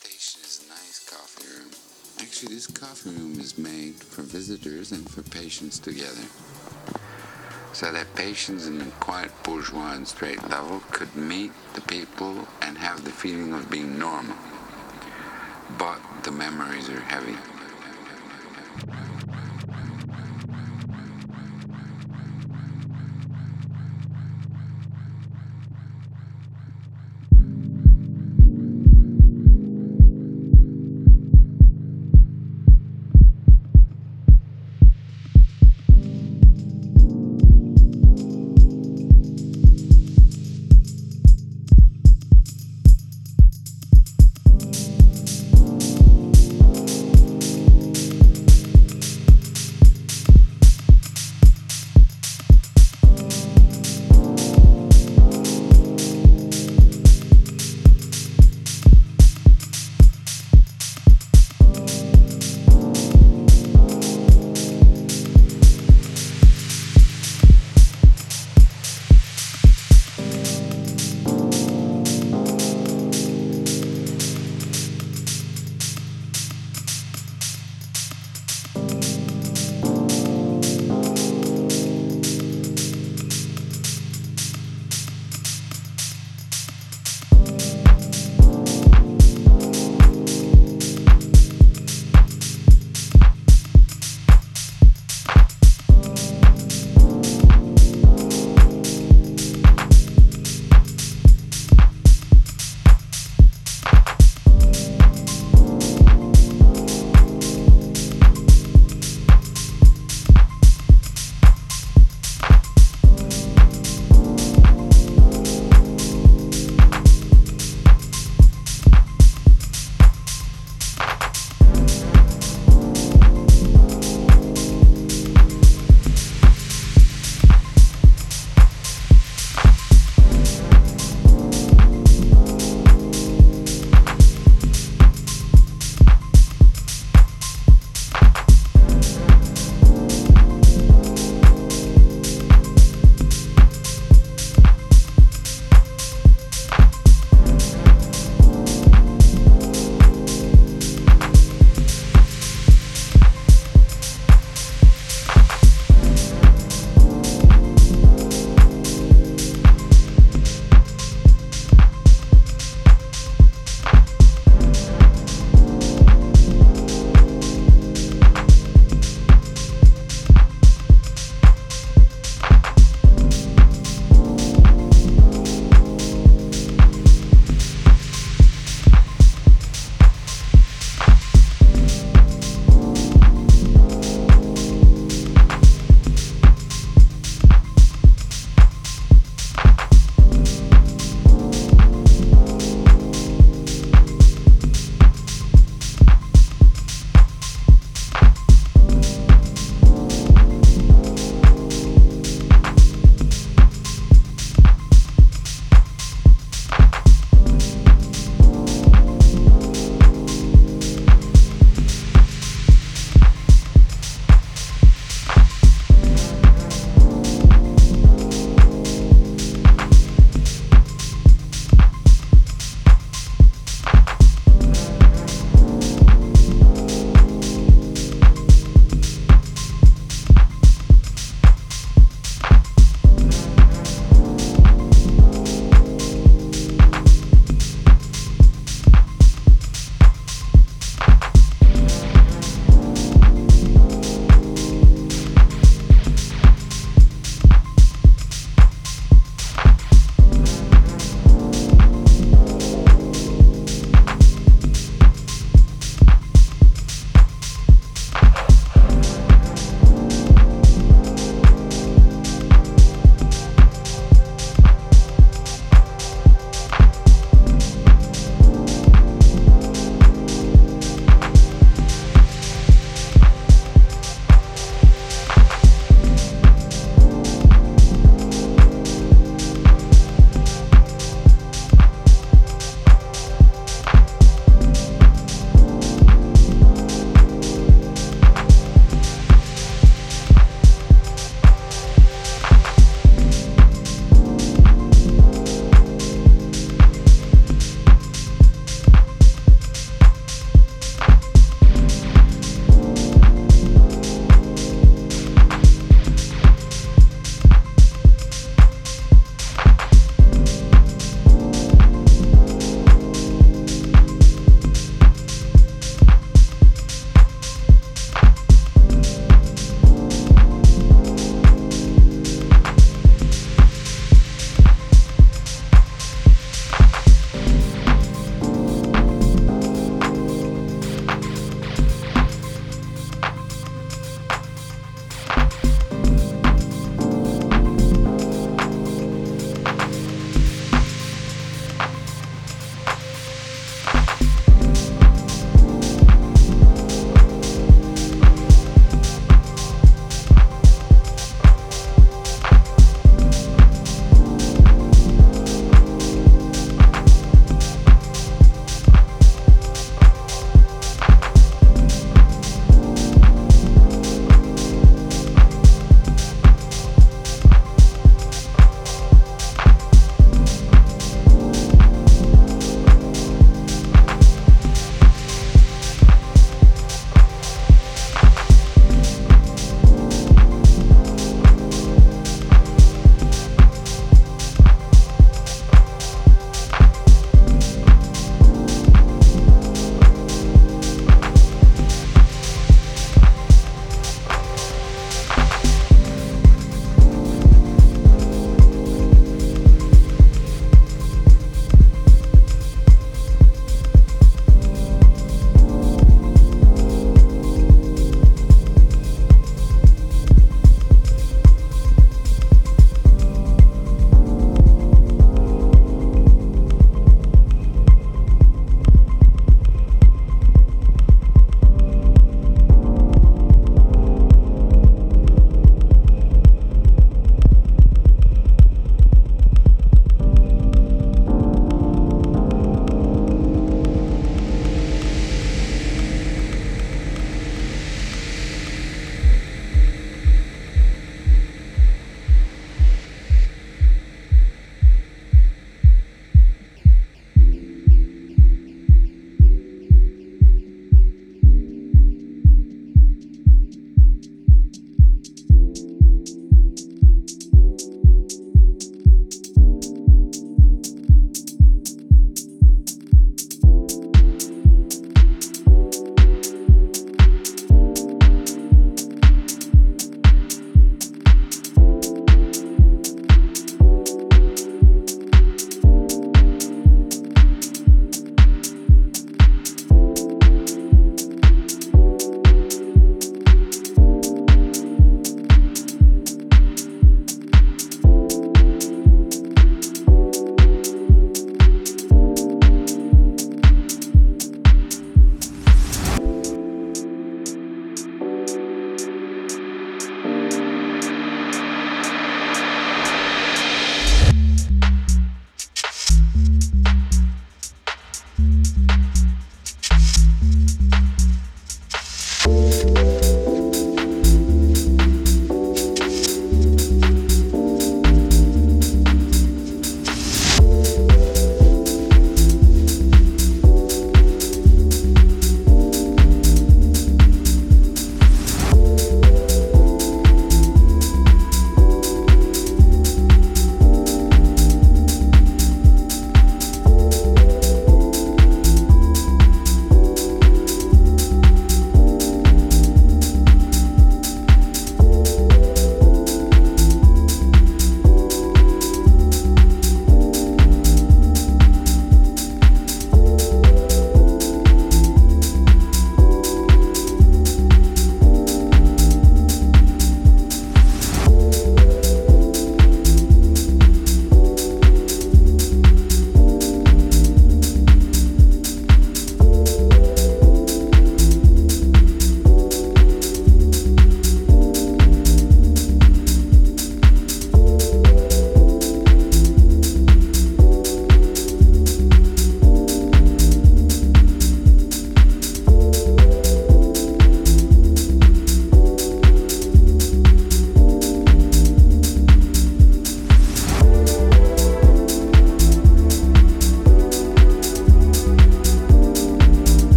station is a nice coffee room. Actually, this coffee room is made for visitors and for patients together. So that patients in a quiet bourgeois and straight level could meet the people and have the feeling of being normal. But the memories are heavy.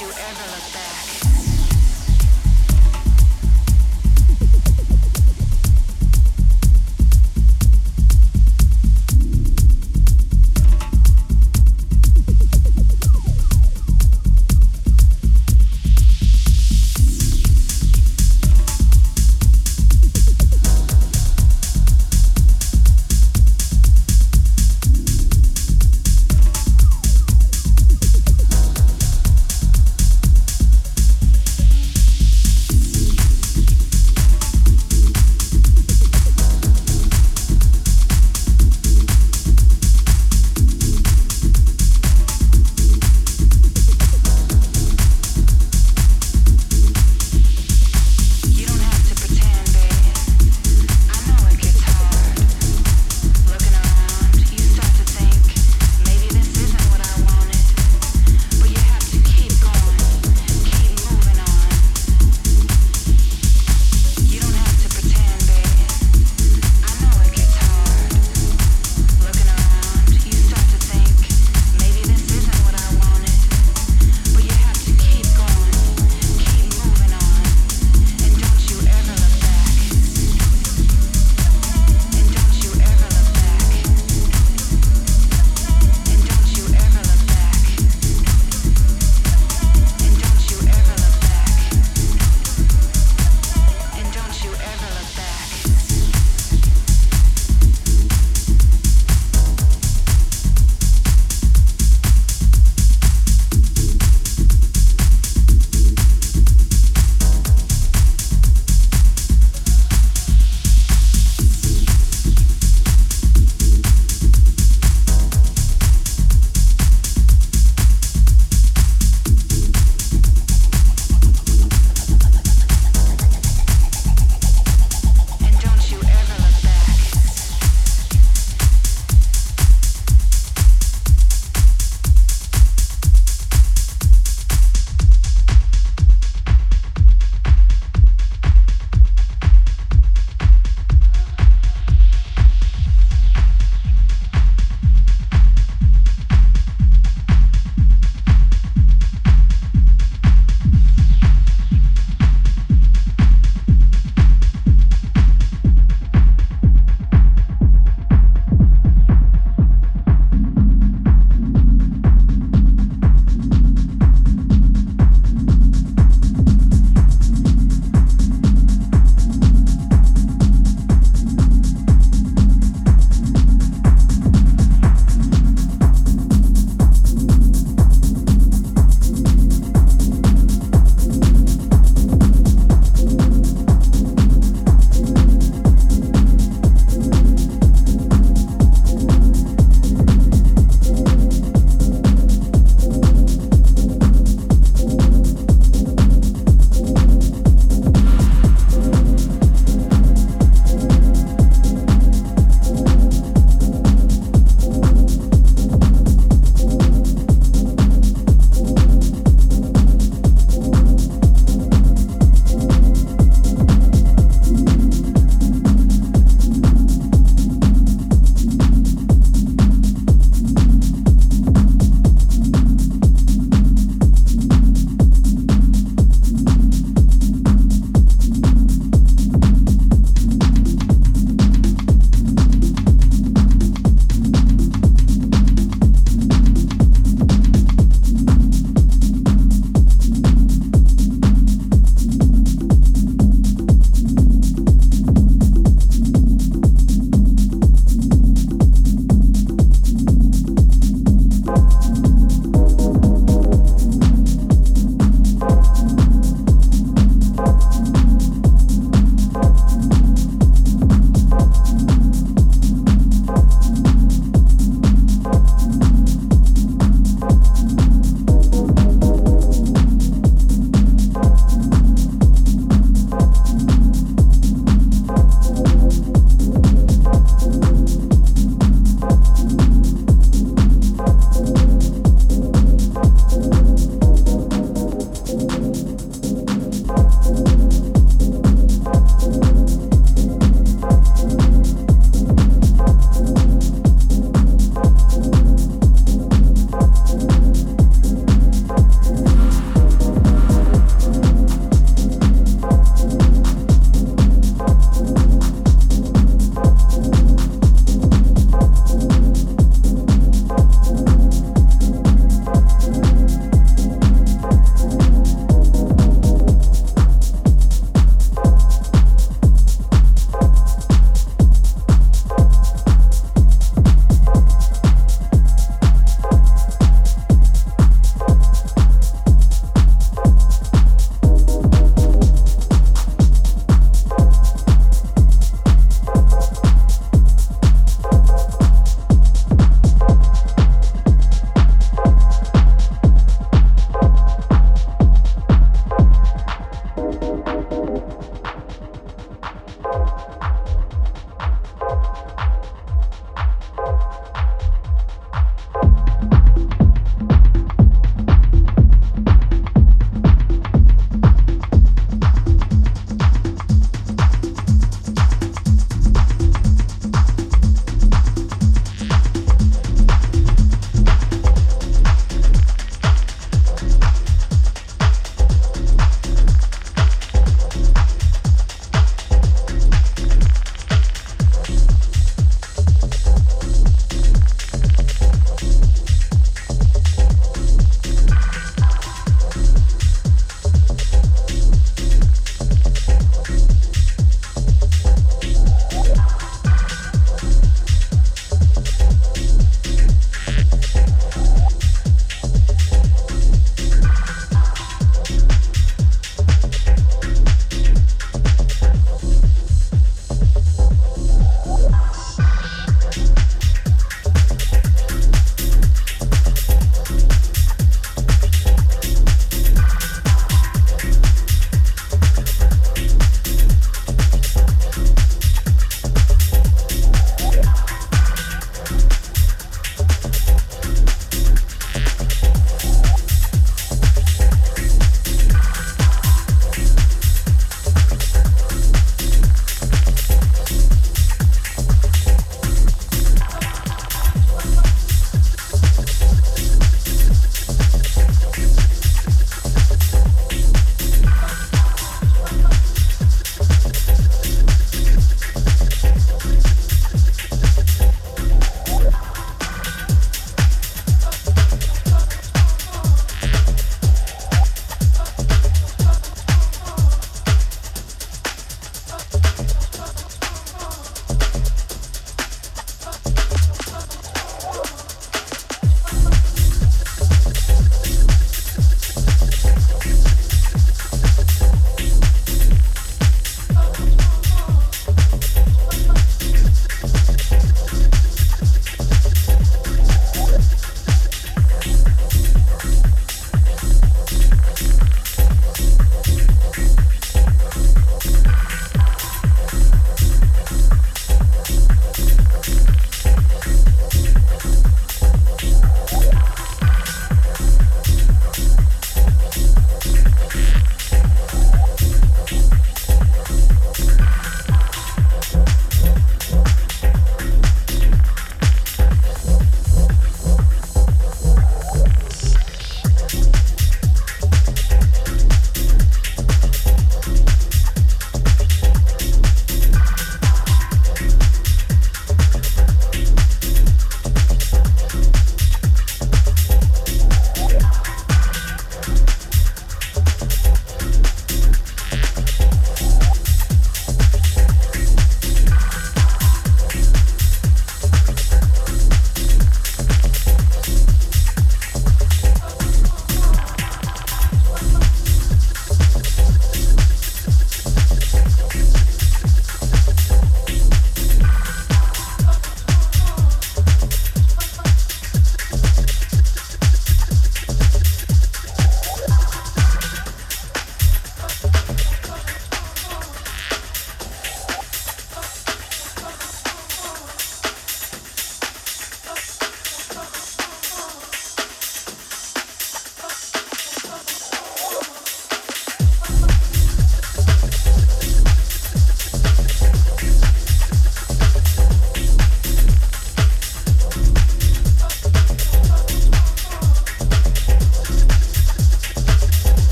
you ever look back.